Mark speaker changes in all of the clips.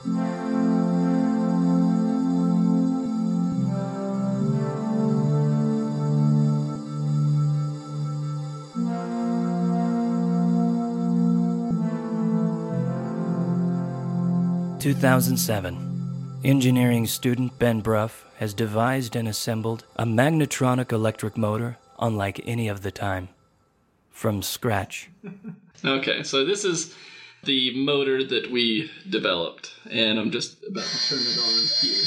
Speaker 1: Two thousand seven. Engineering student Ben Bruff has devised and assembled a magnetronic electric motor unlike any of the time. From scratch.
Speaker 2: Okay, so this is the motor that we developed, and I'm just about to turn it on here.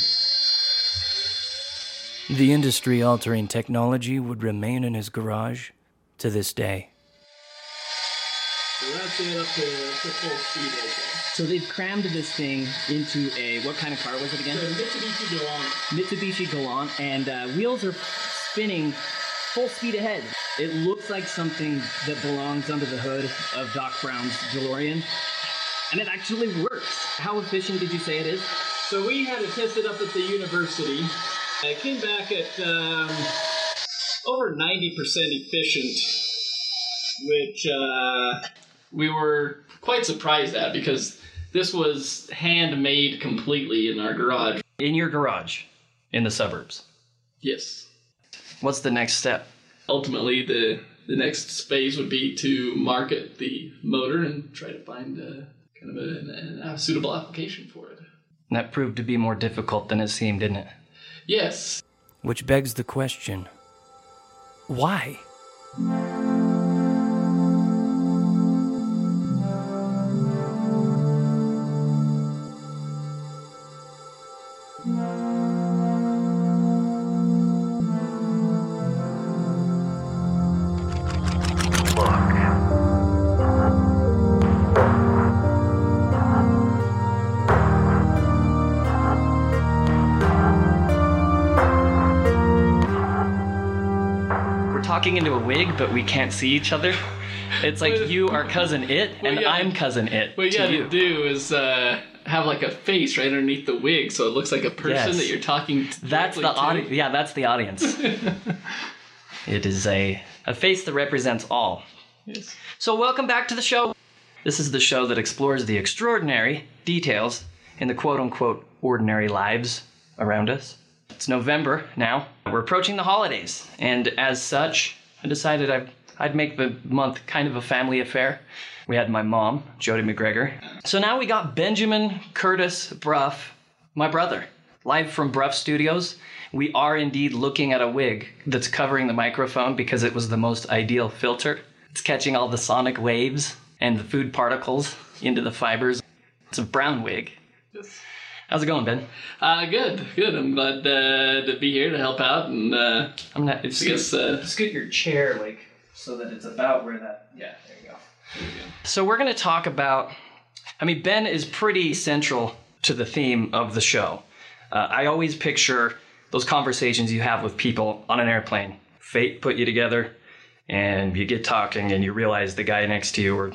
Speaker 1: The industry altering technology would remain in his garage to this day.
Speaker 2: So that's it up to, up to full speed right there.
Speaker 3: So they've crammed this thing into a what kind of car was it again?
Speaker 2: So Mitsubishi Galant.
Speaker 3: Mitsubishi Galant, and uh, wheels are spinning full speed ahead. It looks like something that belongs under the hood of Doc Brown's DeLorean, and it actually works. How efficient did you say it is?
Speaker 2: So we had it tested up at the university. It came back at um, over 90% efficient, which uh, we were quite surprised at because this was handmade completely in our garage.
Speaker 3: In your garage, in the suburbs.
Speaker 2: Yes.
Speaker 3: What's the next step?
Speaker 2: Ultimately, the the next phase would be to market the motor and try to find a, kind of a, a suitable application for it.
Speaker 3: And that proved to be more difficult than it seemed, didn't it?
Speaker 2: Yes,
Speaker 1: Which begs the question why?
Speaker 3: Can't see each other. It's like you are Cousin Itt, and
Speaker 2: yeah.
Speaker 3: I'm Cousin Itt
Speaker 2: What you
Speaker 3: to
Speaker 2: gotta
Speaker 3: you.
Speaker 2: do is uh, have like a face right underneath the wig, so it looks like a person
Speaker 3: Yes.
Speaker 2: that you're talking. To
Speaker 3: That's the audience. Yeah, that's the audience. it is a a face that represents all.
Speaker 2: Yes.
Speaker 3: So, welcome back to the show. This is the show that explores the extraordinary details in the quote unquote ordinary lives around us. It's November now. We're approaching the holidays, and as such, I decided I'd, I'd make the month kind of a family affair. We had my mom, Jody McGregor. So now we got Benjamin Curtis Bruff, my brother, live from Bruff Studios. We are indeed looking at a wig that's covering the microphone because it was the most ideal filter. It's catching all the sonic waves and the food particles into the fibers. It's a brown wig. Yes. How's it going, Ben?
Speaker 2: Uh, good, good. I'm glad uh, to be here to help out, and uh,
Speaker 3: I'm not.
Speaker 2: I guess uh,
Speaker 3: scoot your chair like so that it's about where that. Yeah, there you go. So we're going to talk about. I mean, Ben is pretty central to the theme of the show. Uh, I always picture those conversations you have with people on an airplane. Fate put you together, and you get talking, and you realize the guy next to you or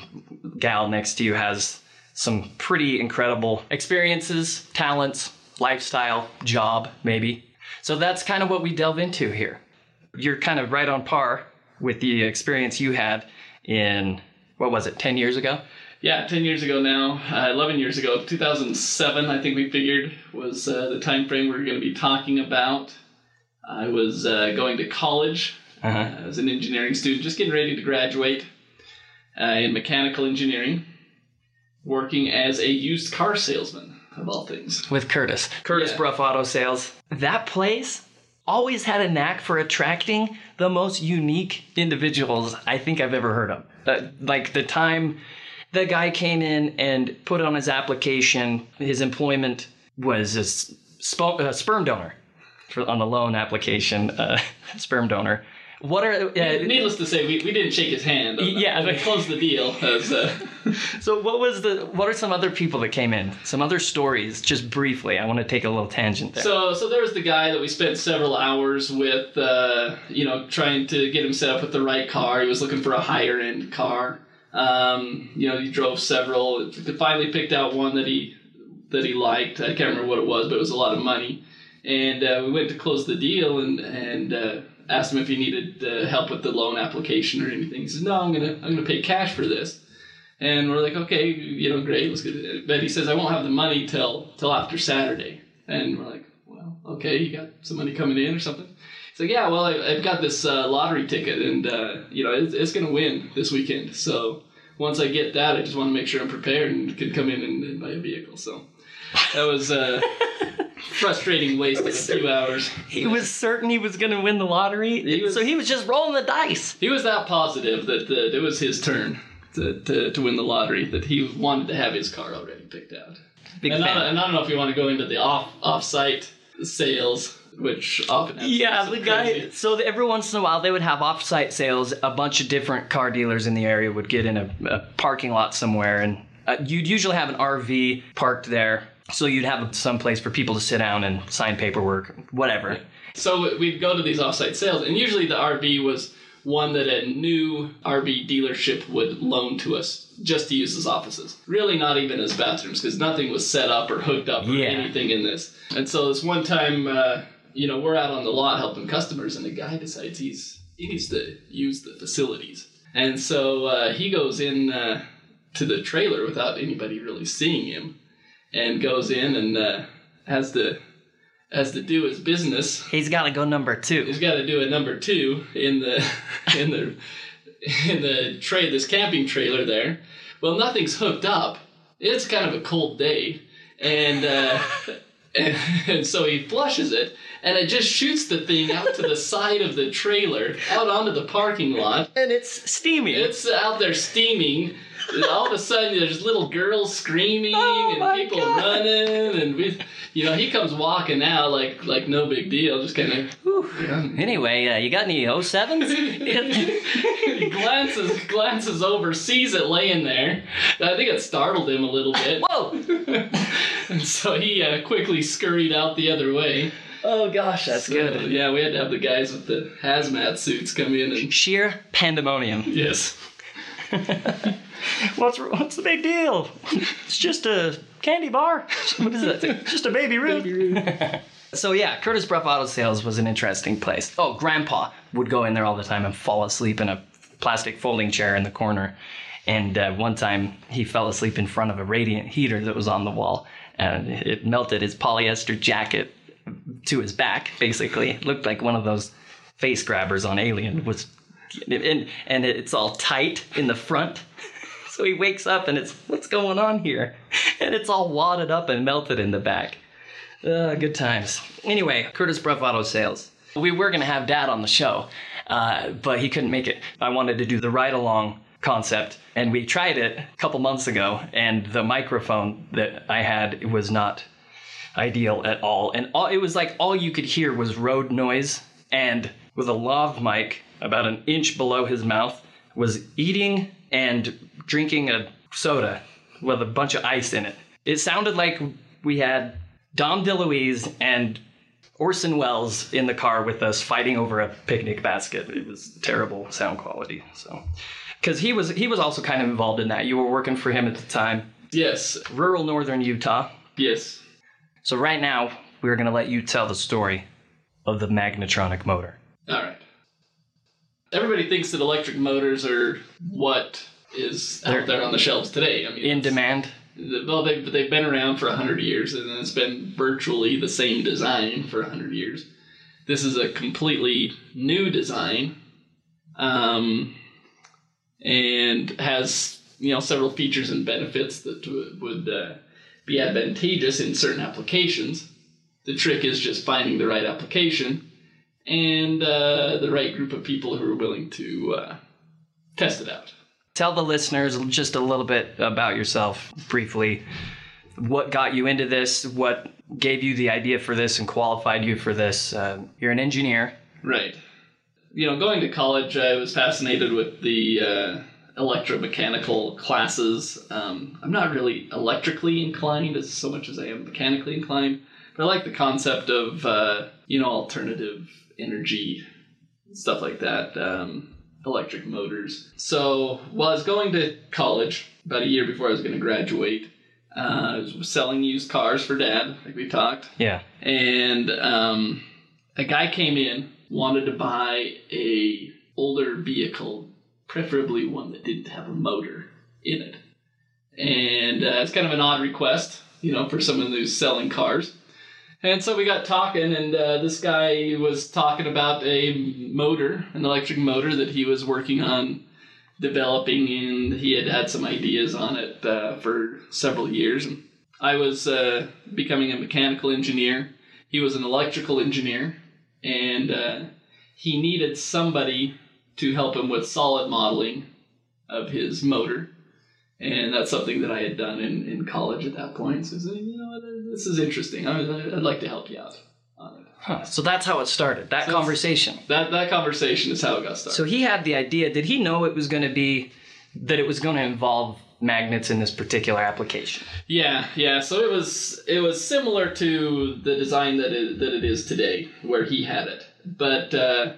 Speaker 3: gal next to you has some pretty incredible experiences, talents, lifestyle, job, maybe. So that's kind of what we delve into here. You're kind of right on par with the experience you had in, what was it, 10 years ago?
Speaker 2: yeah, ten years ago now, uh, eleven years ago, 2007, I think we figured was uh, the time frame we are going to be talking about. I was uh, going to college
Speaker 3: Uh-huh.
Speaker 2: uh, as an engineering student, just getting ready to graduate uh, in mechanical engineering, working as a used car salesman of all things.
Speaker 3: With Curtis. Curtis
Speaker 2: Yeah.
Speaker 3: Bruff Auto Sales. That place always had a knack for attracting the most unique individuals I think I've ever heard of. That, like the time the guy came in and put on his application, his employment was a, a sperm donor for, on the loan application, uh, sperm donor. What are uh,
Speaker 2: Needless to say, we, we didn't shake his hand.
Speaker 3: Yeah,
Speaker 2: we closed the deal. As, uh,
Speaker 3: So what was the what are some other people that came in? Some other stories, just briefly. I want to take a little tangent there.
Speaker 2: So, so there was the guy that we spent several hours with, uh, you know, trying to get him set up with the right car. He was looking for a higher end car. Um, you know, he drove several. Finally, picked out one that he that he liked. I can't remember what it was, but it was a lot of money. And uh, we went to close the deal and and uh, asked him if he needed uh, help with the loan application or anything. He said, "No, I'm gonna I'm gonna pay cash for this." And we're like, okay, you know, great, let's get it. But he says, I won't have the money till till after Saturday. And we're like, well, okay, you got some money coming in or something? He's like, yeah, well, I, I've got this uh, lottery ticket, and uh, you know, it's, it's gonna win this weekend. So once I get that, I just want to make sure I'm prepared and can come in and, and buy a vehicle. So that was a frustrating waste of a few hours.
Speaker 3: He was certain he was going to win the lottery,
Speaker 2: He was-
Speaker 3: so he was just rolling the dice.
Speaker 2: He was that positive that it was his turn to, to, to win the lottery, that he wanted to have his car already picked out.
Speaker 3: Big
Speaker 2: and, I,
Speaker 3: fan.
Speaker 2: and I don't know if you want to go into the off off-site sales, which often
Speaker 3: Yeah, the guy.
Speaker 2: crazy-
Speaker 3: So every once in a while, they would have off-site sales. A bunch of different car dealers in the area would get in a, a parking lot somewhere, and uh, you'd usually have an RV parked there. So you'd have some place for people to sit down and sign paperwork, whatever.
Speaker 2: So we'd go to these off-site sales, and usually the RV was one that a new RV dealership would loan to us just to use as offices. Really, not even as bathrooms, because nothing was set up or hooked up or
Speaker 3: Yeah.
Speaker 2: anything in this. And so this one time, uh, you know, we're out on the lot helping customers, and the guy decides he's he needs to use the facilities, and so uh, he goes in uh, to the trailer without anybody really seeing him, and goes in and uh, has to has to do his business
Speaker 3: He's got to go number two.
Speaker 2: he's got to do a number two in the in the in the tray this camping trailer there. Well, nothing's hooked up. It's kind of a cold day, and uh, and, and so he flushes it, and it just shoots the thing out to the side of the trailer, out onto the parking lot.
Speaker 3: And it's steamy.
Speaker 2: It's out there steaming. All of a sudden, there's little girls screaming
Speaker 3: Oh
Speaker 2: and people
Speaker 3: God.
Speaker 2: running, and we, you know, he comes walking out like like no big deal, just kind of
Speaker 3: anyway, uh, you got any 07s?
Speaker 2: he glances glances over, sees it laying there. I think it startled him a little bit,
Speaker 3: Whoa!
Speaker 2: and so he uh, quickly scurried out the other way.
Speaker 3: Oh gosh, that's
Speaker 2: So,
Speaker 3: good.
Speaker 2: yeah, we had to have the guys with the hazmat suits come in and
Speaker 3: Sheer pandemonium.
Speaker 2: yes.
Speaker 3: What's what's the big deal? It's just a candy bar. What is it? Just a baby Ruth. so yeah, Curtis Bruff Auto Sales was an interesting place. Oh, Grandpa would go in there all the time and fall asleep in a plastic folding chair in the corner. And uh, one time he fell asleep in front of a radiant heater that was on the wall, and it melted his polyester jacket to his back. Basically, it looked like one of those face grabbers on Alien. Was and and it's all tight in the front. So he wakes up and it's what's going on here, and it's all wadded up and melted in the back. Uh, good times. Anyway, Curtis Bruff Auto Sales. We were gonna have Dad on the show, uh, but he couldn't make it. I wanted to do the ride along concept, and we tried it a couple months ago, and the microphone that I had was not ideal at all. And all, it was like all you could hear was road noise, and with a lav mic about an inch below his mouth, was eating and drinking a soda with a bunch of ice in it. It sounded like we had Dom DeLuise and Orson Welles in the car with us fighting over a picnic basket. It was terrible sound quality. So, because he was he was also kind of involved in that. You were working for him at the time,
Speaker 2: Yes.
Speaker 3: rural northern Utah.
Speaker 2: Yes.
Speaker 3: So right now we're gonna let you tell the story of the Magnetronic motor.
Speaker 2: All right. Everybody thinks that electric motors are what is out there on the shelves today. I mean,
Speaker 3: In demand.
Speaker 2: Well, they've, they've been around for 100 years, and it's been virtually the same design for 100 years. This is a completely new design, um, and has you know several features and benefits that would, would uh, be advantageous in certain applications. The trick is just finding the right application and uh, the right group of people who are willing to uh, test it out.
Speaker 3: Tell the listeners just a little bit about yourself briefly. What got you into this? What gave you the idea for this and qualified you for this? Uh, you're an engineer.
Speaker 2: Right. You know, going to college, I was fascinated with the uh, electromechanical classes. Um, I'm not really electrically inclined as so much as I am mechanically inclined, but I like the concept of uh, you know alternative energy stuff like that. Um, electric motors. So while I was going to college, about a year before I was going to graduate, uh, I was selling used cars for dad, like we talked
Speaker 3: Yeah.
Speaker 2: and um, a guy came in wanted to buy a older vehicle preferably one that didn't have a motor in it and uh, it's kind of an odd request, you know, for someone who's selling cars. And so we got talking, and uh, this guy was talking about a motor, an electric motor that he was working on developing, and he had had some ideas on it uh, for several years. And I was uh, becoming a mechanical engineer. He was an electrical engineer, and uh, he needed somebody to help him with solid modeling of his motor. And that's something that I had done in, in college at that point. So this is interesting. I, I'd like to help you out on it.
Speaker 3: Huh. So that's how it started. That
Speaker 2: So-
Speaker 3: conversation.
Speaker 2: That that conversation is how it got started.
Speaker 3: So he had the idea. Did he know it was going to be that it was going to involve magnets in this particular application?
Speaker 2: Yeah, yeah. So it was it was similar to the design that it, that it is today, where he had it, but uh,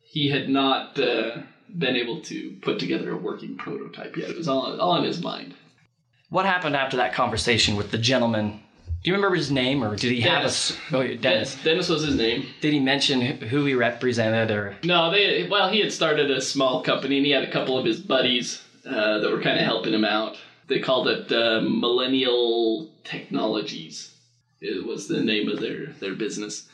Speaker 2: he had not uh, been able to put together a working prototype yet. It was all all in his mind.
Speaker 3: What happened after that conversation with the gentleman? Do you remember his name, or did he have a?
Speaker 2: Dennis.
Speaker 3: Oh, Dennis.
Speaker 2: Dennis was his name.
Speaker 3: Did he mention who he represented, or?
Speaker 2: No, they well, he had started a small company, and he had a couple of his buddies uh, that were kind of helping him out. They called it uh, Millennial Technologies. It was the name of their their business.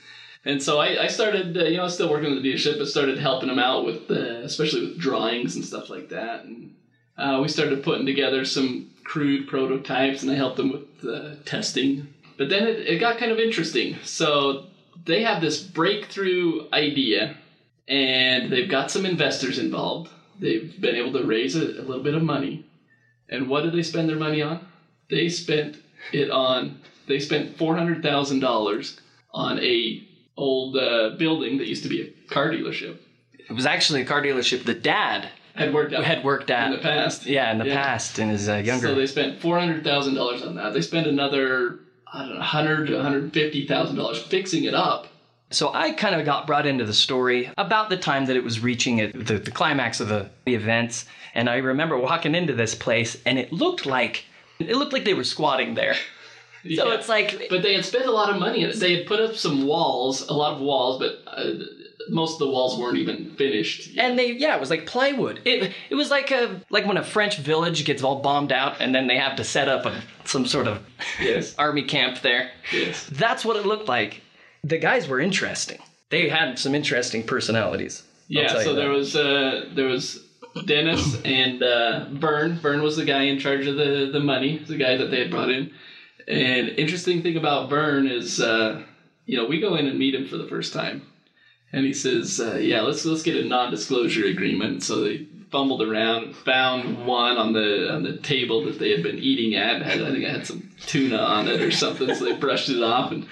Speaker 2: And so I, I started, uh, you know, I was still working with the dealership, but started helping him out with, uh, especially with drawings and stuff like that. And uh, we started putting together some crude prototypes, and I helped them with uh, testing. But then it, it got kind of interesting. So they have this breakthrough idea, and they've got some investors involved. They've been able to raise a, a little bit of money. And what did they spend their money on? They spent it on. They spent four hundred thousand dollars on a old uh, building that used to be a car dealership.
Speaker 3: It was actually a car dealership that Dad
Speaker 2: Had worked out
Speaker 3: had worked at.
Speaker 2: in the past.
Speaker 3: Yeah, in the
Speaker 2: Yeah.
Speaker 3: past, in his uh, younger.
Speaker 2: So they spent four hundred thousand dollars on that. They spent another I don't know, hundred to one hundred fifty thousand dollars fixing it up.
Speaker 3: So I kind of got brought into the story about the time that it was reaching it, the, the climax of the, the events, and I remember walking into this place, and it looked like it looked like they were squatting there. So
Speaker 2: Yeah.
Speaker 3: it's like,
Speaker 2: But they had spent a lot of money. They had put up some walls, a lot of walls, but uh, most of the walls weren't even finished. yet.
Speaker 3: and they yeah, it was like plywood. It it was like a like when a French village gets all bombed out, and then they have to set up a, some sort of
Speaker 2: Yes.
Speaker 3: army camp there.
Speaker 2: Yes.
Speaker 3: That's what it looked like. The guys were interesting. They had some interesting personalities.
Speaker 2: Yeah. So
Speaker 3: you
Speaker 2: there was uh, there was Dennis and uh, Vern. Vern was the guy in charge of the the money, the guy that they had brought in. And interesting thing about Vern is, uh, you know, we go in and meet him for the first time, and he says, uh, "Yeah, let's let's get a non-disclosure agreement." So they fumbled around, found one on the on the table that they had been eating at. Had, I think it had some tuna on it or something, so they brushed it off and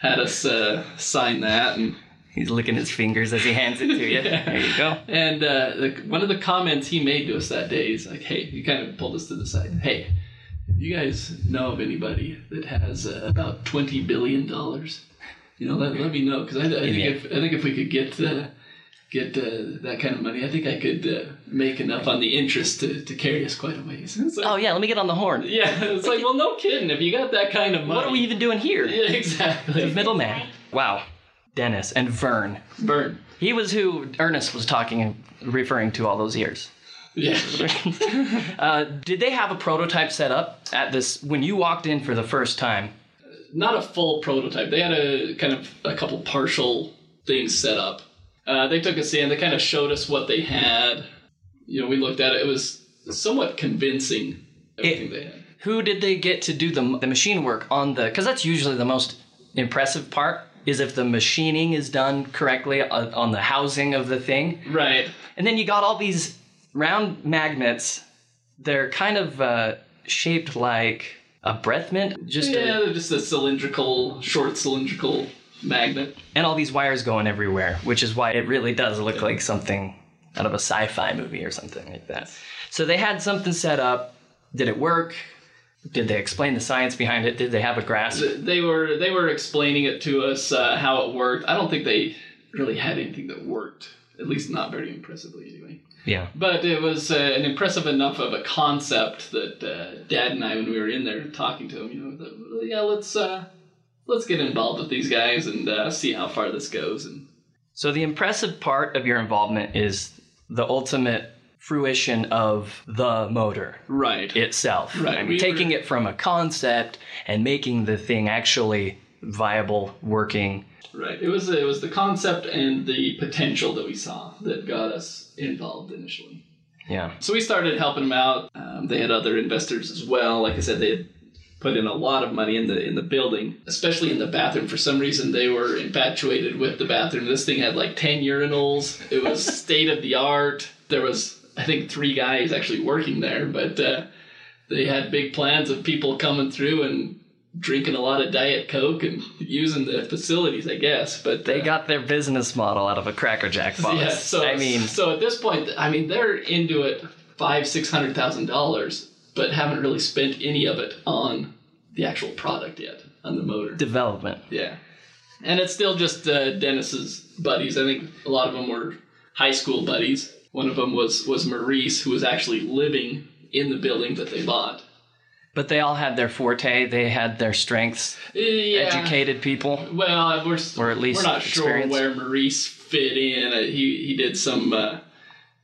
Speaker 2: had us uh, sign that. And
Speaker 3: He's licking his fingers as he hands it to you. yeah. There you go.
Speaker 2: and uh, the, one of the comments he made to us that day is like, "Hey," he kind of pulled us to the side. Hey, you guys know of anybody that has uh, about twenty billion dollars? You know, let, let me know because I, I think
Speaker 3: Yeah.
Speaker 2: if I think if we could get uh, get uh, that kind of money, I think I could uh, make enough on the interest to, to carry us quite a ways. Like,
Speaker 3: Oh yeah, let me get on the horn.
Speaker 2: yeah, it's like, well, no kidding. If you got that kind of money,
Speaker 3: What are we even doing here?
Speaker 2: Yeah, exactly.
Speaker 3: Middleman. Wow. Dennis and Vern.
Speaker 2: Vern.
Speaker 3: He was who Ernest was talking, referring to all those years.
Speaker 2: Yeah.
Speaker 3: Uh, did they have a prototype set up at this when you walked in for the first time?
Speaker 2: Not a full prototype. They had a kind of a couple partial things set up. Uh, they took us in. They kind of showed us what they had. You know, we looked at it. It was somewhat convincing. Everything they had.
Speaker 3: Who did they get to do the the machine work on the? Because that's usually the most impressive part. Is if the machining is done correctly on, on the housing of the thing,
Speaker 2: Right.
Speaker 3: and then you got all these round magnets. They're kind of uh, shaped like a breath mint, just a-
Speaker 2: Yeah, they're just a cylindrical, short cylindrical magnet.
Speaker 3: and all these wires going everywhere, which is why it really does look like something out of a sci-fi movie or something like that. So they had something set up. Did it work? Did they explain the science behind it? Did they have a grasp?
Speaker 2: They were they were explaining it to us uh, how it worked. I don't think they really had anything that worked. At least not very impressively, anyway.
Speaker 3: Yeah.
Speaker 2: But it was uh, an impressive enough of a concept that uh, Dad and I, when we were in there talking to him, you know, well, yeah, let's uh, let's get involved with these guys and uh, see how far this goes. And
Speaker 3: So the impressive part of your involvement is the ultimate fruition of the motor
Speaker 2: Right.
Speaker 3: itself.
Speaker 2: Right,
Speaker 3: I mean,
Speaker 2: we
Speaker 3: taking
Speaker 2: were-
Speaker 3: it from a concept and making the thing actually viable, working.
Speaker 2: Right. It was it was the concept and the potential that we saw that got us involved initially.
Speaker 3: Yeah.
Speaker 2: So we started helping them out. Um, they had other investors as well. Like I said, they had put in a lot of money in the in the building, especially in the bathroom. For some reason, they were infatuated with the bathroom. This thing had like ten urinals. It was state of the art. There was I think three guys actually working there, but uh, they had big plans of people coming through and drinking a lot of diet coke and using the facilities. I guess, but
Speaker 3: They
Speaker 2: uh,
Speaker 3: got their business model out of a Cracker Jack box.
Speaker 2: yeah, so
Speaker 3: I mean,
Speaker 2: so at this point, I mean, they're into it five, six hundred thousand dollars, but haven't really spent any of it on the actual product yet, on the motor.
Speaker 3: development.
Speaker 2: Yeah, and it's still just uh, Dennis's buddies. I think a lot of them were high school buddies. One of them was was Maurice, who was actually living in the building that they bought.
Speaker 3: But they all had their forte. They had their strengths.
Speaker 2: Yeah.
Speaker 3: Educated people.
Speaker 2: Well, we're
Speaker 3: Or at least
Speaker 2: we're not sure where Maurice fit in. Uh, he he did some, uh,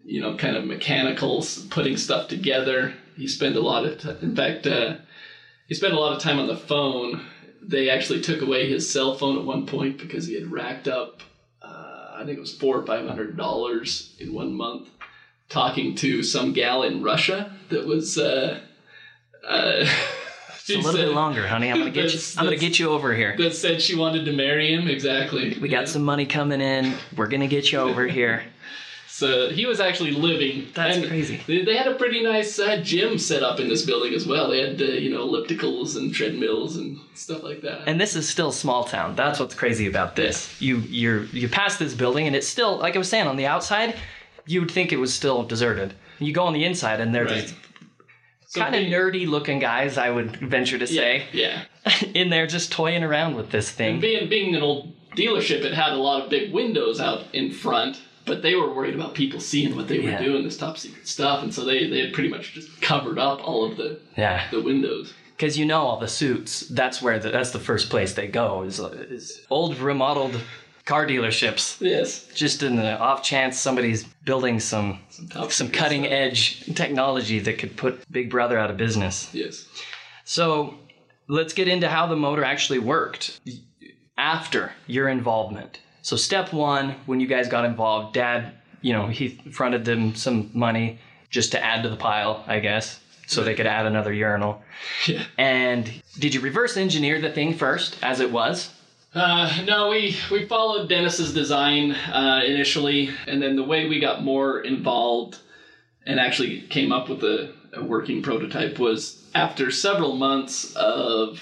Speaker 2: you know, kind of mechanicals, putting stuff together. He spent a lot of time. In fact, uh, he spent a lot of time on the phone. They actually took away his cell phone at one point because he had racked up, uh, I think it was four or five hundred dollars in one month, talking to some gal in Russia that was. Uh,
Speaker 3: It's a little bit longer, honey. I'm gonna get you. I'm gonna get you over here.
Speaker 2: that said she wanted to marry him. Exactly.
Speaker 3: We got some money coming in. We're gonna get you over here.
Speaker 2: So he was actually living.
Speaker 3: That's
Speaker 2: and
Speaker 3: crazy.
Speaker 2: They, had a pretty nice uh, gym set up in this building as well. They had uh, you know ellipticals and treadmills and stuff like that.
Speaker 3: And this is still small town. That's what's crazy about this. You you're you pass this building and it's still like I was saying on the outside, you would think it was still deserted. You go on the inside and they're
Speaker 2: Right. So
Speaker 3: kind of nerdy looking guys, I would venture to say,
Speaker 2: Yeah.
Speaker 3: in there just toying around with this
Speaker 2: And
Speaker 3: thing.
Speaker 2: being being an old dealership, it had a lot of big windows out in front. But they were worried about people seeing what they were
Speaker 3: Yeah.
Speaker 2: doing, this top secret stuff, and so they, they had pretty much just covered up all of the
Speaker 3: Yeah,
Speaker 2: the windows.
Speaker 3: because you know all the suits. That's where the, that's the first place they go is, is old remodeled car dealerships.
Speaker 2: Yes.
Speaker 3: Just in the off chance somebody's building some
Speaker 2: Some
Speaker 3: some cutting
Speaker 2: stuff.
Speaker 3: edge technology that could put Big Brother out of business.
Speaker 2: Yes.
Speaker 3: So let's get into how the motor actually worked after your involvement. So step one, when you guys got involved, Dad, you know, he fronted them some money just to add to the pile, I guess, so they could add another urinal.
Speaker 2: Yeah.
Speaker 3: And did you reverse engineer the thing first, as it was?
Speaker 2: Uh, no, we, we followed Dennis's design uh, initially, and then the way we got more involved and actually came up with a, a working prototype was after several months of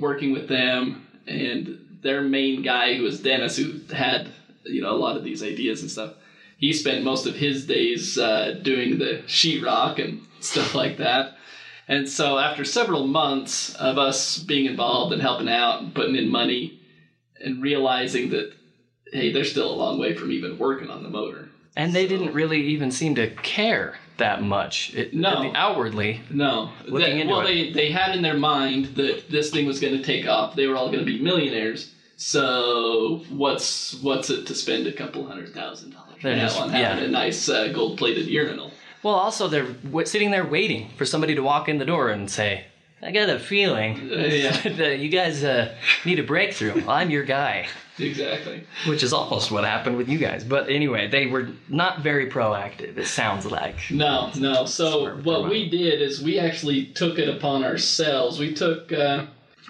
Speaker 2: working with them and their main guy, who was Dennis, who had you know a lot of these ideas and stuff. He spent most of his days uh, doing the sheetrock and stuff like that. And so, after several months of us being involved and helping out and putting in money, and realizing that hey, they're still a long way from even working on the motor.
Speaker 3: And they didn't really even seem to care that much. It,
Speaker 2: No.
Speaker 3: Outwardly,
Speaker 2: No,
Speaker 3: Looking
Speaker 2: That-
Speaker 3: into
Speaker 2: well,
Speaker 3: it.
Speaker 2: they they had in their mind that this thing was going to take off. They were all going to be millionaires. So what's what's it to spend a couple hundred thousand dollars
Speaker 3: They're just-
Speaker 2: on having
Speaker 3: yeah.
Speaker 2: a nice uh, gold plated urinal?
Speaker 3: well, also they're w- sitting there waiting for somebody to walk in the door and say, "I got a feeling
Speaker 2: Uh, yeah,
Speaker 3: that you guys uh, need a breakthrough. I'm your guy."
Speaker 2: exactly.
Speaker 3: Which is almost what happened with you guys. But anyway, they were not very proactive, it sounds like.
Speaker 2: No, no. So what we did is we actually took it upon ourselves. We took uh,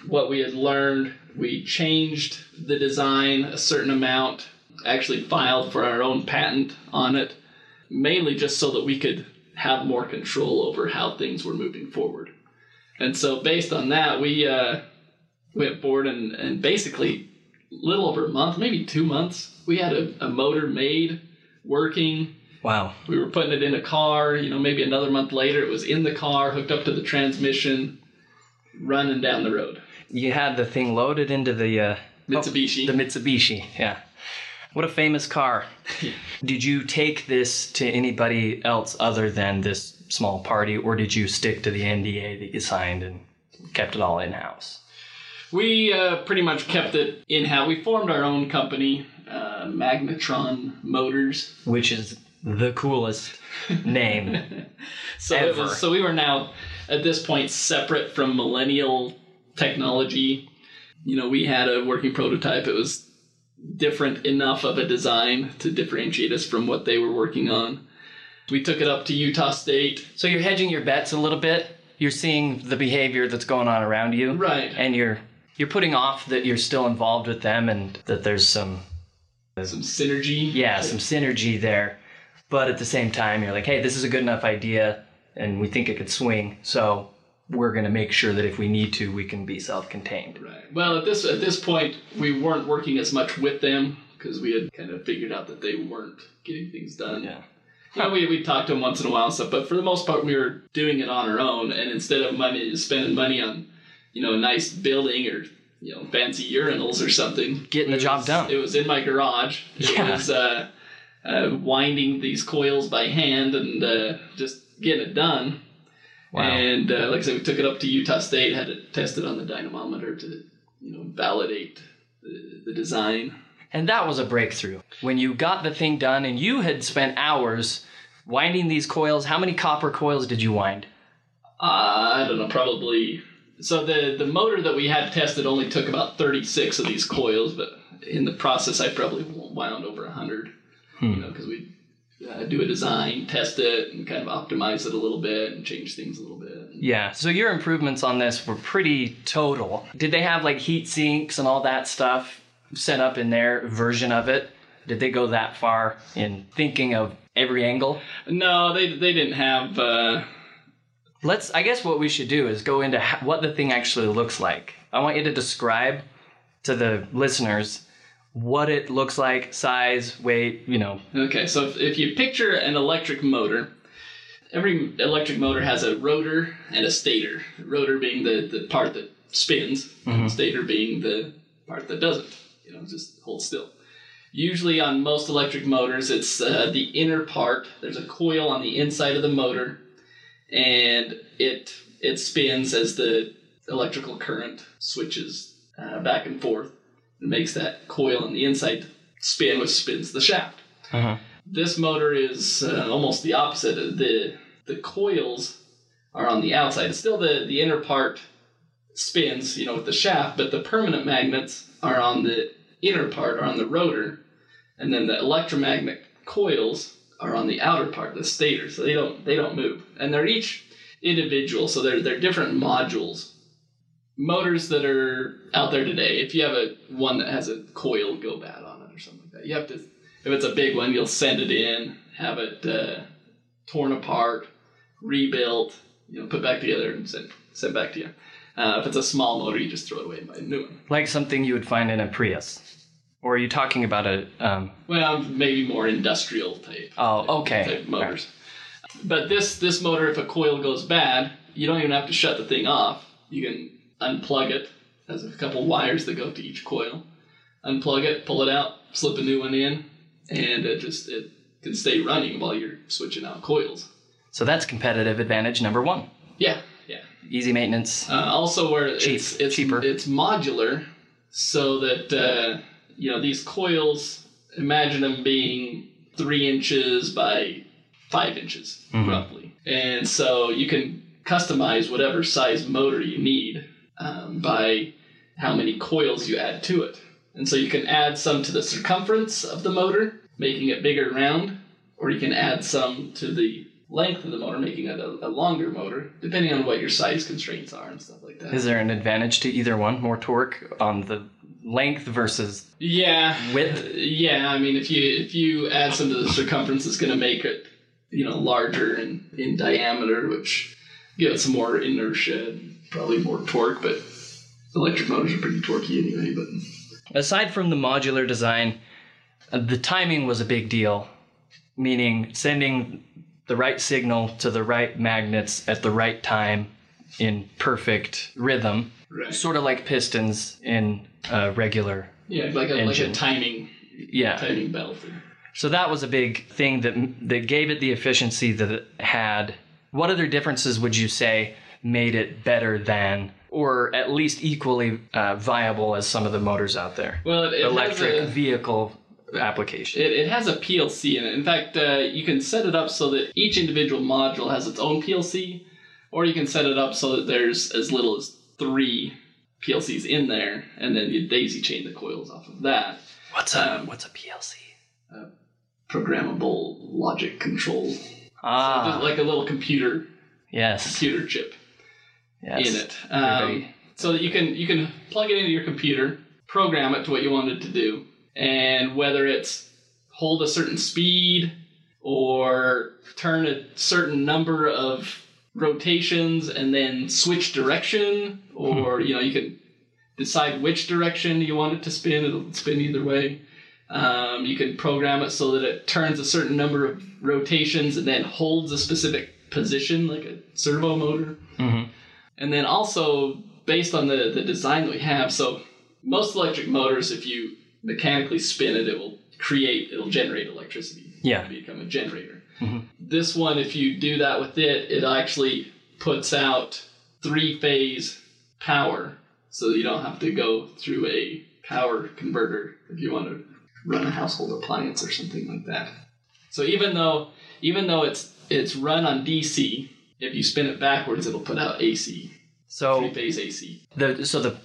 Speaker 2: what we had learned. We changed the design a certain amount. Actually filed for our own patent on it, mainly just so that we could have more control over how things were moving forward. And so based on that, we uh, went forward and, and basically little over a month, maybe two months, we had a, a motor made, working,
Speaker 3: Wow.
Speaker 2: we were putting it in a car you know maybe another month later it was in the car hooked up to the transmission running down the road
Speaker 3: You had the thing loaded into the uh,
Speaker 2: mitsubishi
Speaker 3: the Mitsubishi, yeah. What a famous car. Did you take this to anybody else other than this small party, or did you stick to the NDA that you signed and kept it all in house?
Speaker 2: we uh, pretty much kept it in house. we formed our own company uh, magnetron motors
Speaker 3: Which is the coolest name.
Speaker 2: So it
Speaker 3: Ever.
Speaker 2: was, so we were now at this point separate from millennial technology. You know, we had a working prototype. It was different enough of a design to differentiate us from what they were working on. We took it up to Utah State.
Speaker 3: So you're hedging your bets a little bit. You're seeing the behavior that's going on around you,
Speaker 2: Right.
Speaker 3: And you're you're putting off that you're still involved with them and that there's some
Speaker 2: Some synergy.
Speaker 3: yeah some synergy there. But at the same time, you're like, hey, this is a good enough idea, and we think it could swing. So we're going to make sure that if we need to, we can be self-contained.
Speaker 2: Right. Well, at this at this point, we weren't working as much with them because we had kind of figured out that they weren't getting things done.
Speaker 3: Yeah.
Speaker 2: You know, we we talked to them once in a while and stuff, but for the most part, we were doing it on our own. And instead of money, spending money on, you know, a nice building or you know fancy urinals or something,
Speaker 3: Getting the job
Speaker 2: was-
Speaker 3: done.
Speaker 2: It was in my garage. It
Speaker 3: Yeah.
Speaker 2: was uh, uh, winding these coils by hand and uh, just getting it done.
Speaker 3: Wow.
Speaker 2: And uh, like I said, we took it up to Utah State, had it tested on the dynamometer to, you know, validate the, the design.
Speaker 3: And that was a breakthrough. When you got the thing done and you had spent hours winding these coils, how many copper coils did you wind?
Speaker 2: Uh, I don't know, probably. So the the motor that we had tested only took about 36 of these coils, but in the process, I probably wound over 100. You know, because we uh, do a design, test it, and kind of optimize it a little bit and change things a little bit.
Speaker 3: Yeah, so your improvements on this were pretty total. Did they have like heat sinks and all that stuff set up in their version of it? Did they go that far in thinking of every angle?
Speaker 2: No, they they didn't have. Uh,
Speaker 3: Let's, I guess what we should do is go into what the thing actually looks like. I want you to describe to the listeners what it looks like, size, weight, you know.
Speaker 2: Okay, so if, if you picture an electric motor, every electric motor has a rotor and a stator. The rotor being the, the part that spins, the stator being the part that doesn't. You know, just hold still. Usually on most electric motors, it's uh, the inner part. There's a coil on the inside of the motor, and it it spins as the electrical current switches uh, back and forth. It makes that coil on the inside spin, which spins the shaft. This motor is uh, almost the opposite. The the coils are on the outside. It's still the, the inner part spins, you know, with the shaft, but the permanent magnets are on the inner part, are on the rotor, and then the electromagnet coils are on the outer part, the stator. So they don't they don't move, and they're each individual. So they're they're different modules. Motors that are out there today, if you have a one that has a coil go bad on it or something like that, you have to. If it's a big one, you'll send it in, have it uh, torn apart, rebuilt, you know, put back together and sent sent back to you. Uh, if it's a small motor, you just throw it away and buy a new one.
Speaker 3: Like something you would find in a Prius. Or are you talking about a, um,
Speaker 2: Well, maybe more industrial type.
Speaker 3: Oh, okay.
Speaker 2: Type motors. But this this motor, if a coil goes bad, you don't even have to shut the thing off. You can unplug it. Has a couple wires that go to each coil. Unplug it, pull it out, slip a new one in, and it just it can stay running while you're switching out coils.
Speaker 3: so that's competitive advantage number one.
Speaker 2: Yeah.
Speaker 3: Easy maintenance.
Speaker 2: Uh, also, where
Speaker 3: Cheap,
Speaker 2: it's it's
Speaker 3: cheaper.
Speaker 2: it's modular, so that uh, you know these coils. Imagine them being three inches by five inches,
Speaker 3: Mm-hmm.
Speaker 2: roughly, and so you can customize whatever size motor you need um, by how many coils you add to it. And so you can add some to the circumference of the motor, making it bigger and round, or you can add some to the length of the motor, making it a, a longer motor, depending on what your size constraints are and stuff like that.
Speaker 3: Is there an advantage to either one? More torque on the length versus
Speaker 2: yeah,
Speaker 3: width?
Speaker 2: yeah. I mean, if you if you add some to the circumference, it's going to make it you know larger in in diameter, which give it some more inertia, and probably more torque. But electric motors are pretty torquey anyway. But
Speaker 3: Aside from the modular design, uh, the timing was a big deal, meaning sending the right signal to the right magnets at the right time in perfect rhythm,
Speaker 2: right,
Speaker 3: sort of like pistons in a regular.
Speaker 2: yeah, like a like a timing
Speaker 3: Yeah.
Speaker 2: timing belt.
Speaker 3: So that was a big thing that that gave it the efficiency that it had. What other differences would you say made it better than, or at least equally uh, viable as some of the motors out there?
Speaker 2: Well, it, it
Speaker 3: Electric
Speaker 2: a,
Speaker 3: vehicle application.
Speaker 2: It, it has a PLC in it. In fact, uh, you can set it up so that each individual module has its own PLC, or you can set it up so that there's as little as three PLCs in there, and then you daisy chain the coils off of that.
Speaker 3: what's a
Speaker 2: um,
Speaker 3: what's a PLC?
Speaker 2: Programmable logic control,
Speaker 3: Ah,
Speaker 2: Just like a little computer
Speaker 3: yes,
Speaker 2: computer chip
Speaker 3: yes.
Speaker 2: in it, um, so that you can you can plug it into your computer, program it to what you want it to do, and whether it's hold a certain speed or turn a certain number of rotations and then switch direction, or you know you can decide which direction you want it to spin. It'll spin either way. Um, you can program it so that it turns a certain number of rotations and then holds a specific position, like a servo motor.
Speaker 3: Mhm.
Speaker 2: And then also based on the, the design that we have, so most electric motors, if you mechanically spin it, it will create, it'll generate electricity.
Speaker 3: Yeah.
Speaker 2: It'll become a generator.
Speaker 3: Mhm.
Speaker 2: This one, if you do that with it, it actually puts out three phase power, so you don't have to go through a power converter if you want to run a household appliance or something like that. So even though even though it's it's run on DC, if you spin it backwards, it'll put out AC,
Speaker 3: So
Speaker 2: three phase AC.
Speaker 3: the so the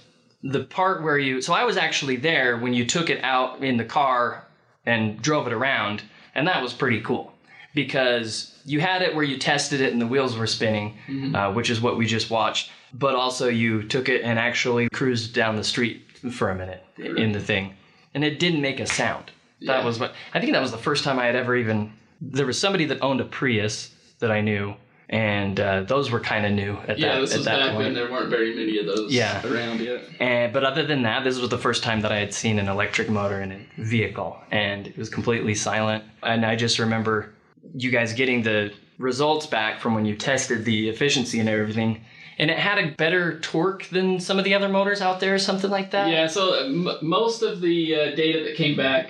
Speaker 3: the part where you so I was actually there when you took it out in the car and drove it around, and that was pretty cool because you had it where you tested it and the wheels were spinning, uh, which is what we just watched. But also you took it and actually cruised down the street for a minute in the thing, and it didn't make a sound. That was what I think that was the first time I had ever even. There was somebody that owned a Prius that I knew, and uh, those were kind of new at
Speaker 2: Yeah,
Speaker 3: that
Speaker 2: this
Speaker 3: at
Speaker 2: was
Speaker 3: that
Speaker 2: back
Speaker 3: point.
Speaker 2: when there weren't very many of those
Speaker 3: Yeah.
Speaker 2: around yet.
Speaker 3: And but other than that, this was the first time that I had seen an electric motor in a vehicle, and it was completely silent. And I just remember you guys getting the results back from when you tested the efficiency and everything, and it had a better torque than some of the other motors out there, or something like that.
Speaker 2: Yeah, so uh, m- most of the uh, data that came back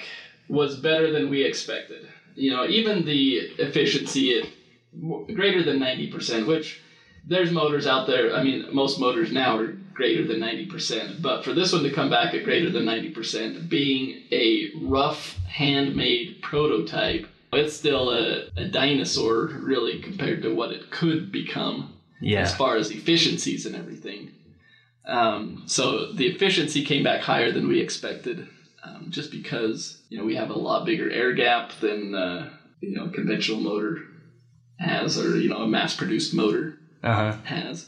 Speaker 2: was better than we expected. You know, even the efficiency mo- greater than 90%, which there's motors out there. I mean, most motors now are greater than 90%, but for this one to come back at greater than 90%, being a rough, handmade prototype, it's still a, a dinosaur, really, compared to what it could become
Speaker 3: yeah.
Speaker 2: as far as efficiencies and everything. Um, so the efficiency came back higher than we expected, um, just because you know we have a lot bigger air gap than uh, you know conventional motor has, or you know a mass-produced motor
Speaker 3: Uh huh.
Speaker 2: has.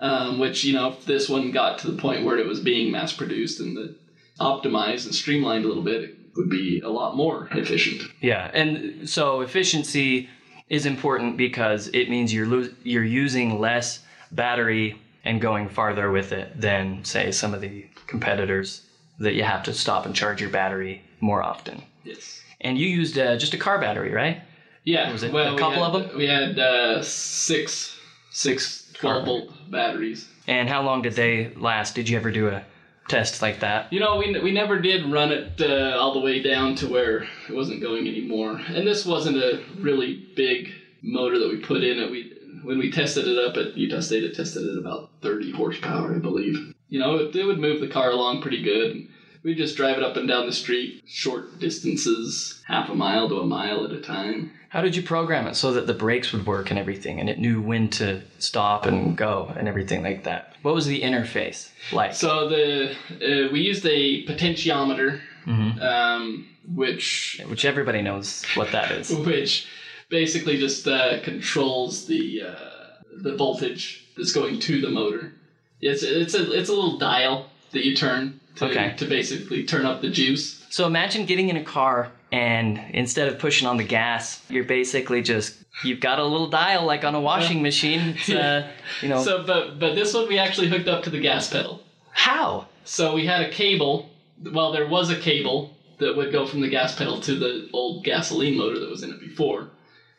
Speaker 2: Um, which you know if this one got to the point where it was being mass-produced and the optimized and streamlined a little bit, it would be a lot more efficient.
Speaker 3: Yeah, and so efficiency is important because it means you're lo- you're using less battery and going farther with it than say some of the competitors that you have to stop and charge your battery more often.
Speaker 2: Yes.
Speaker 3: And you used uh, just a car battery, right?
Speaker 2: Yeah,
Speaker 3: Was it
Speaker 2: well,
Speaker 3: a couple
Speaker 2: we
Speaker 3: of them?
Speaker 2: We had uh, six, six 12 volt batteries.
Speaker 3: And how long did they last? Did you ever do a test like that?
Speaker 2: You know, we, we never did run it uh, all the way down to where it wasn't going anymore. And this wasn't a really big motor that we put in it. We when we tested it up at Utah State, it tested at about 30 horsepower, I believe. You know, it, it would move the car along pretty good. We'd just drive it up and down the street, short distances, half a mile to a mile at a time.
Speaker 3: How did you program it so that the brakes would work and everything, and it knew when to stop and go and everything like that? What was the interface like?
Speaker 2: So the uh, we used a potentiometer, um, which
Speaker 3: Which everybody knows what that is.
Speaker 2: which basically just uh, controls the uh, the voltage that's going to the motor. It's it's a it's a little dial that you turn to,
Speaker 3: Okay.
Speaker 2: to basically turn up the juice.
Speaker 3: So imagine getting in a car and instead of pushing on the gas, you're basically just you've got a little dial like on a washing machine. It's, uh, you know
Speaker 2: So, but but this one we actually hooked up to the gas pedal.
Speaker 3: how?
Speaker 2: So we had a cable. Well, there was a cable that would go from the gas pedal to the old gasoline motor that was in it before.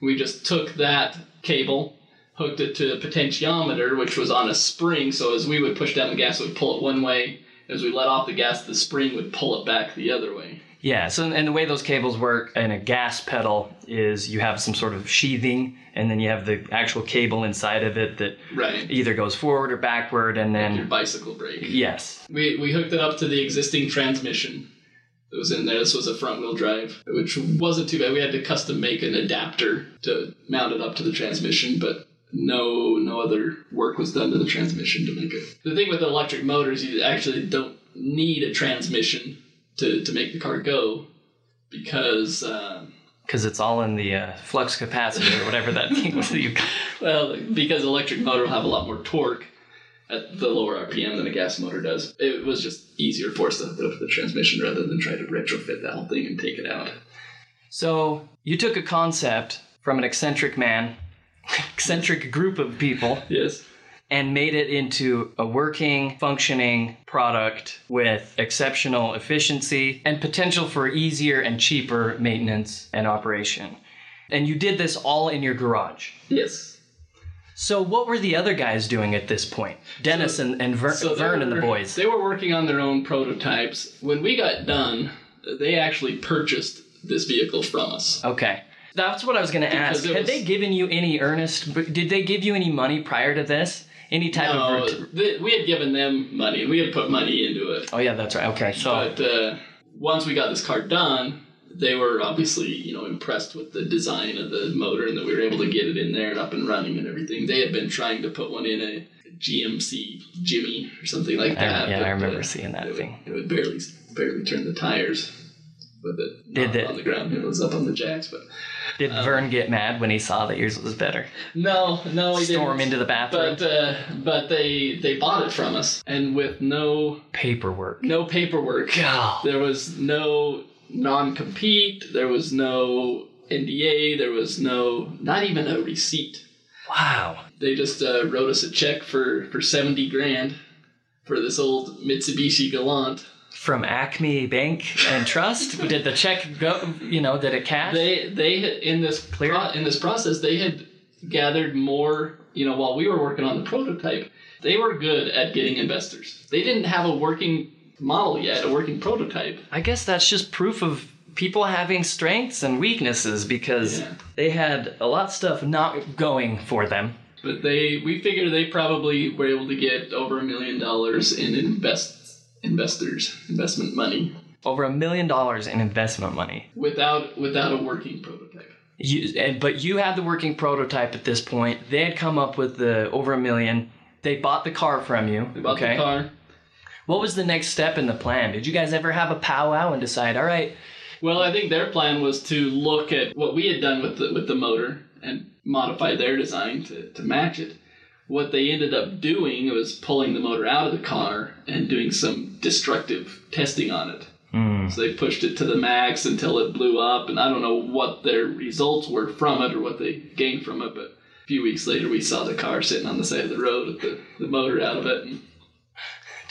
Speaker 2: We just took that cable, hooked it to a potentiometer, which was on a spring. So as we would push down the gas, it would pull it one way. As we let off the gas, the spring would pull it back the other way.
Speaker 3: Yeah. So and the way those cables work in a gas pedal is you have some sort of sheathing, and then you have the actual cable inside of it that
Speaker 2: Right.
Speaker 3: either goes forward or backward, and then Your
Speaker 2: bicycle brake.
Speaker 3: yes,
Speaker 2: We, we hooked it up to the existing transmission that was in there. This was a front wheel drive, which wasn't too bad. We had to custom make an adapter to mount it up to the transmission, but no no other work was done to the transmission to make it. The thing with electric motors, you actually don't need a transmission to, to make the car go because uh,
Speaker 3: Because it's all in the uh, flux capacitor or whatever that thing was that you.
Speaker 2: well because electric motor will have a lot more torque at the lower RPM than a gas motor does. It was just easier for us to hook up the transmission rather than try to retrofit that whole thing and take it out.
Speaker 3: So you took a concept from an eccentric man, eccentric group of people,
Speaker 2: Yes.
Speaker 3: and made it into a working, functioning product with exceptional efficiency and potential for easier and cheaper maintenance and operation. And you did this all in your garage.
Speaker 2: Yes.
Speaker 3: So, what were the other guys doing at this point? Dennis and, and Ver-
Speaker 2: So
Speaker 3: Vern and the boys.
Speaker 2: They were working on their own prototypes. When we got done, they actually purchased this vehicle from us.
Speaker 3: Okay. That's what I was going to ask.
Speaker 2: it
Speaker 3: Had
Speaker 2: was-
Speaker 3: they given you any earnest? Did they give you any money prior to this? Any type
Speaker 2: No,
Speaker 3: of.
Speaker 2: th- we had given them money. We had put money into it.
Speaker 3: Oh yeah, that's right. Okay, so
Speaker 2: But uh, once we got this car done, they were obviously you know impressed with the design of the motor and that we were able to get it in there and up and running and everything. They had been trying to put one in a GMC Jimmy or something like
Speaker 3: I-
Speaker 2: that.
Speaker 3: yeah, I remember
Speaker 2: uh,
Speaker 3: seeing that
Speaker 2: it would-
Speaker 3: thing.
Speaker 2: It would barely barely turn the tires. With it
Speaker 3: Did it?
Speaker 2: on the ground, it was up on the jacks. But
Speaker 3: did
Speaker 2: um,
Speaker 3: Vern get mad when he saw that yours was better?
Speaker 2: no, no, he
Speaker 3: Storm
Speaker 2: didn't.
Speaker 3: into the bathroom.
Speaker 2: But uh, but they they bought it from us and with no
Speaker 3: Paperwork.
Speaker 2: no paperwork. There was no non compete, there was no NDA, there was no, not even a receipt.
Speaker 3: Wow.
Speaker 2: They just uh, wrote us a check for, for 70 grand for this old Mitsubishi Galant.
Speaker 3: From Acme Bank and Trust, did the check go? You know, did it cash?
Speaker 2: They, they in this,
Speaker 3: Clear?
Speaker 2: pro- in this process, they had gathered more, you know, while we were working on the prototype, they were good at getting investors. They didn't have a working model yet, a working prototype.
Speaker 3: I guess that's just proof of people having strengths and weaknesses because
Speaker 2: Yeah.
Speaker 3: they had a lot of stuff not going for them.
Speaker 2: But they, we figure they probably were able to get over a million dollars in invest investors investment money
Speaker 3: Over a million dollars in investment money.
Speaker 2: without without a working prototype.
Speaker 3: You, and, but you had the working prototype at this point. They had come up with the over a million. They bought the car from you.
Speaker 2: We bought
Speaker 3: okay.
Speaker 2: the car.
Speaker 3: What was the next step in the plan? Did you guys ever have a powwow and decide, all right,
Speaker 2: Well, I think their plan was to look at what we had done with the with the motor and modify their design to, to match it. What they ended up doing was pulling the motor out of the car and doing some destructive testing on it. Hmm. So they pushed it to the max until it blew up, and I don't know what their results were from it or what they gained from it, but a few weeks later we saw the car sitting on the side of the road with the, the motor out of it. And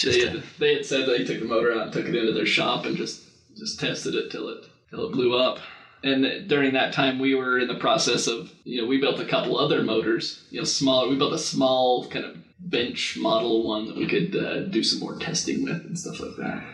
Speaker 2: they had, they had said they took the motor out and took it into their shop and just, just tested it till it till it blew up. And during that time, we were in the process of you know we built a couple other motors, you know, smaller. We built a small kind of bench model one that we could uh, do some more testing with and stuff like that.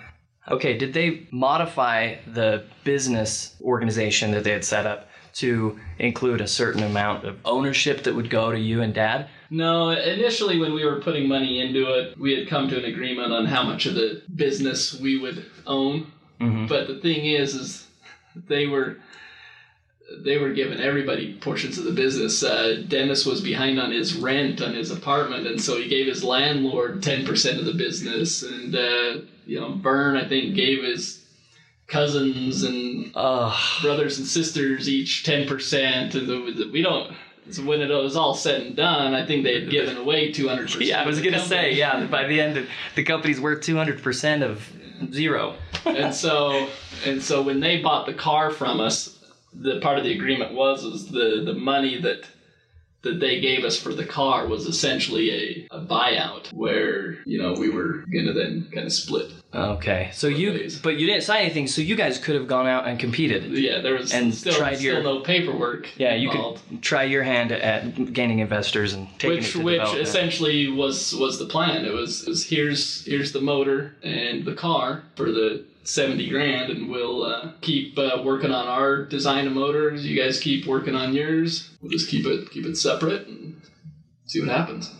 Speaker 3: Okay, did they modify the business organization that they had set up to include a certain amount of ownership that would go to you and dad?
Speaker 2: No, initially when we were putting money into it, we had come to an agreement on how much of the business we would own. But the thing is, is they were they were giving everybody portions of the business. Uh, Dennis was behind on his rent on his apartment, and so he gave his landlord ten percent of the business. And uh, you know, Vern, I think, gave his cousins and
Speaker 3: Ugh.
Speaker 2: brothers and sisters each 10% and the, we don't so when it was all said and done i think they had given away 200%
Speaker 3: Yeah, I was gonna say, yeah. By the end, of, the company's worth two hundred percent of zero.
Speaker 2: and so and so when they bought the car from us the part of the agreement was was the the money that that they gave us for the car was essentially a, a buyout where you know we were gonna then kind of split
Speaker 3: Okay, so you, but you didn't sign anything, so you guys could have gone out and competed.
Speaker 2: yeah there was
Speaker 3: And
Speaker 2: still,
Speaker 3: tried
Speaker 2: still
Speaker 3: your-
Speaker 2: no paperwork
Speaker 3: Yeah, you
Speaker 2: involved.
Speaker 3: could try your hand at gaining investors and taking
Speaker 2: which
Speaker 3: it to
Speaker 2: which essentially was was the plan. It was, it was here's here's the motor and the car for the seventy grand, and we'll uh, keep uh, working on our design of motors. You guys keep working on yours. We'll just keep it keep it separate and see what happens.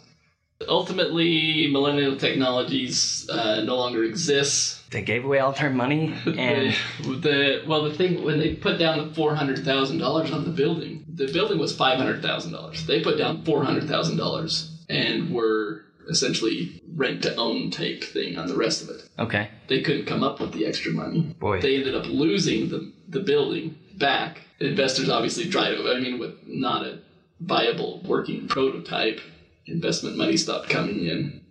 Speaker 2: Ultimately, Millennial Technologies uh, no longer exists.
Speaker 3: They gave away all their money and
Speaker 2: the, the well, the thing when they put down the four hundred thousand dollars on the building, the building was five hundred thousand dollars. They put down four hundred thousand dollars and were essentially rent to own type thing on the rest of it.
Speaker 3: okay.
Speaker 2: They couldn't come up with the extra money.
Speaker 3: Boy.
Speaker 2: They ended up losing the the building back. Investors obviously tried it. I mean, with not a viable working prototype, investment money stopped coming in,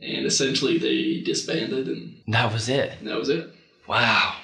Speaker 2: and essentially they disbanded, and
Speaker 3: That was it.
Speaker 2: that was it.
Speaker 3: Wow.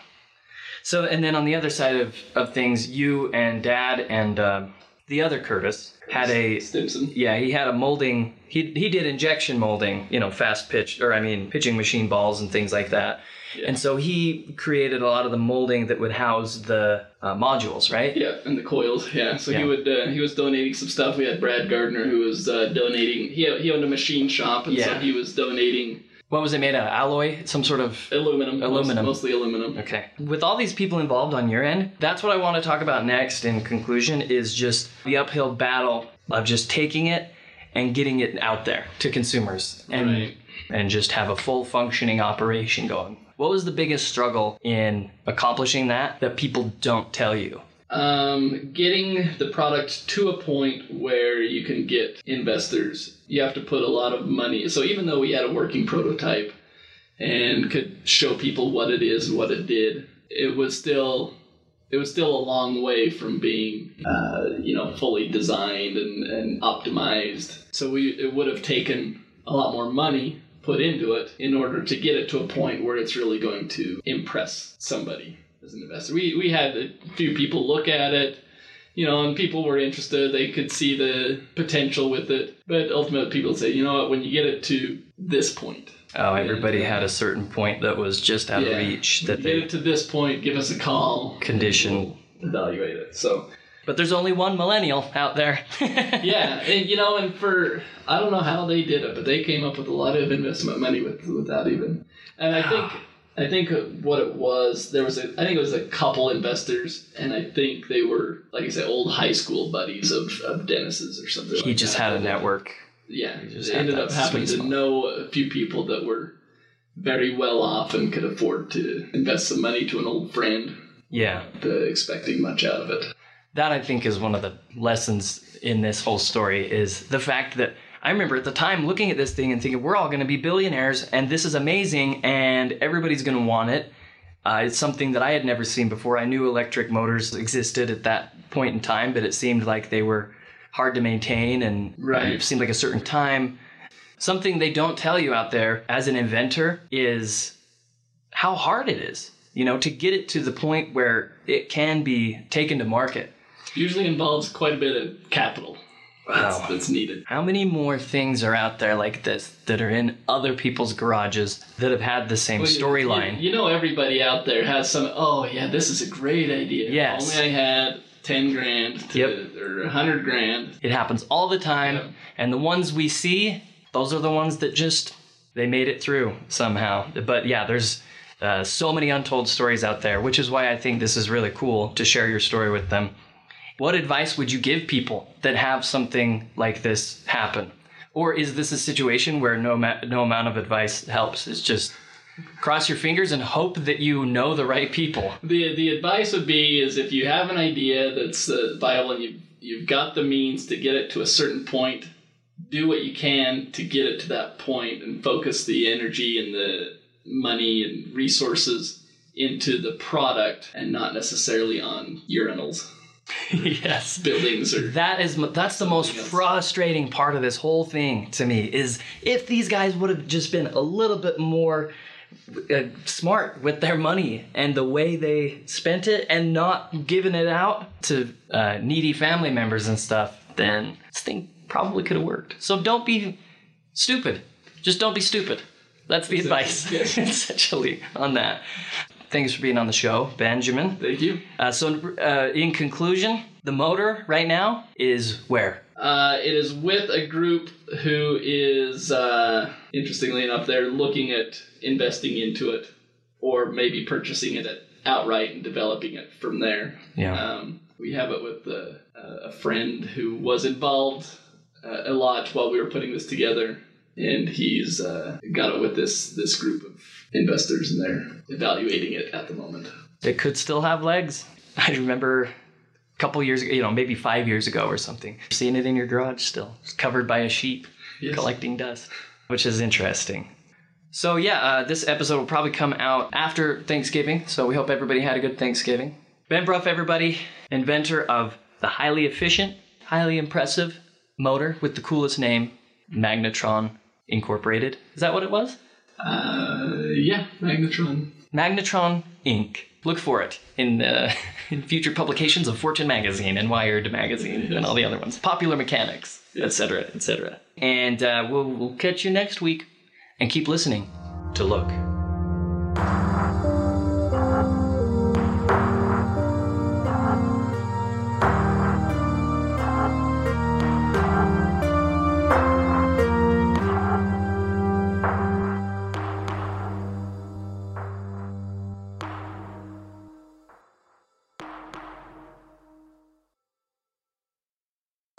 Speaker 3: So, and then on the other side of, of things, you and Dad and um the other Curtis had a
Speaker 2: Stimson.
Speaker 3: yeah he had a molding he he did injection molding you know fast pitch or I mean pitching machine balls and things like that. And so he created a lot of the molding that would house the uh, modules, right?
Speaker 2: Yeah, and the coils. Yeah, so
Speaker 3: Yeah.
Speaker 2: he would uh, he was donating some stuff. We had Brad Gardner who was uh, donating. He he owned a machine shop, and so he was donating
Speaker 3: What was it made out of? Alloy? Some sort of
Speaker 2: aluminum.
Speaker 3: Aluminum.
Speaker 2: mostly aluminum.
Speaker 3: Okay. With all these people involved on your end, that's what I want to talk about next in conclusion is just the uphill battle of just taking it and getting it out there to consumers and
Speaker 2: Right.
Speaker 3: and just have a full functioning operation going. What was the biggest struggle in accomplishing that that people don't tell you?
Speaker 2: Um, getting the product to a point where you can get investors, you have to put a lot of money. So even though we had a working prototype and could show people what it is and what it did, it was still it was still a long way from being uh, you know fully designed and, and optimized. So we it would have taken a lot more money put into it in order to get it to a point where it's really going to impress somebody as an investor. We we had a few people look at it, you know, and people were interested. They could see the potential with it, but ultimately, people say, you know what, when you get it to this point,
Speaker 3: Oh, everybody uh, had a certain point that was just out
Speaker 2: Yeah.
Speaker 3: of reach that
Speaker 2: get
Speaker 3: they
Speaker 2: it to this point, give us a call,
Speaker 3: condition.
Speaker 2: evaluate it. So
Speaker 3: But there's only one millennial out there.
Speaker 2: yeah, and you know, and for I don't know how they did it, but they came up with a lot of investment money with without even. And I think I think what it was there was a I think it was a couple investors, and I think they were like I said, old high school buddies of of Dennis's or something.
Speaker 3: he
Speaker 2: like
Speaker 3: just
Speaker 2: that.
Speaker 3: had a network.
Speaker 2: Yeah, he
Speaker 3: just
Speaker 2: ended up having to know a few people that were very well off and could afford to invest some money to an old friend,
Speaker 3: Yeah.
Speaker 2: expecting much out of it.
Speaker 3: That I think is one of the lessons in this whole story is the fact that I remember at the time looking at this thing and thinking we're all going to be billionaires and this is amazing and everybody's going to want it. Uh, it's something that I had never seen before. I knew electric motors existed at that point in time, but it seemed like they were hard to maintain and
Speaker 2: Right.
Speaker 3: it seemed like a certain time. Something they don't tell you out there as an inventor is how hard it is, you know, to get it to the point where it can be taken to market.
Speaker 2: Usually involves quite a bit of capital. That's,
Speaker 3: Wow.
Speaker 2: that's needed.
Speaker 3: How many more things are out there like this that are in other people's garages that have had the same
Speaker 2: Well,
Speaker 3: storyline?
Speaker 2: You, you know, everybody out there has some. Oh yeah, this is a great idea.
Speaker 3: Yes.
Speaker 2: If Only I had ten grand to,
Speaker 3: Yep.
Speaker 2: or a hundred grand.
Speaker 3: It happens all the time,
Speaker 2: Yeah.
Speaker 3: and the ones we see, those are the ones that just they made it through somehow. But yeah, there's uh, so many untold stories out there, which is why I think this is really cool to share your story with them. What advice would you give people that have something like this happen? Or is this a situation where no ma- no amount of advice helps? It's just cross your fingers and hope that you know the right people.
Speaker 2: The the advice would be is if you have an idea that's uh, viable and you you've got the means to get it to a certain point, do what you can to get it to that point and focus the energy and the money and resources into the product and not necessarily on urinals,
Speaker 3: yes.
Speaker 2: buildings, or
Speaker 3: That is that's the most frustrating part of this whole thing to me is if these guys would have just been a little bit more uh, smart with their money and the way they spent it and not giving it out to uh, needy family members and stuff, then this thing probably could have worked. So don't be stupid. Just don't be stupid. That's the advice, essentially, on that. Thanks for being on the show, Benjamin.
Speaker 2: Thank you.
Speaker 3: Uh, so, uh, in conclusion, the motor right now is where?
Speaker 2: Uh, it is with a group who is, uh, interestingly enough, they're looking at investing into it or maybe purchasing it outright and developing it from there.
Speaker 3: Yeah.
Speaker 2: Um, we have it with uh, a friend who was involved uh, a lot while we were putting this together. And he's uh, got it with this this group of investors, and they're evaluating it at the moment.
Speaker 3: It could still have legs. I remember a couple years ago, you know, maybe five years ago or something, seeing it in your garage still, it's covered by a sheep
Speaker 2: Yes.
Speaker 3: collecting dust, which is interesting. So, yeah, uh, this episode will probably come out after Thanksgiving, so we hope everybody had a good Thanksgiving. Ben Bruff, everybody, inventor of the highly efficient, highly impressive motor with the coolest name, Magnetron Incorporated. Is that what it was?
Speaker 2: Uh, yeah, Magnetron.
Speaker 3: Magnetron Inc. Look for it in uh, in future publications of Fortune magazine and Wired magazine and all the other ones. Popular Mechanics, etc., etc. And uh, we'll, we'll catch you next week. And keep listening to Look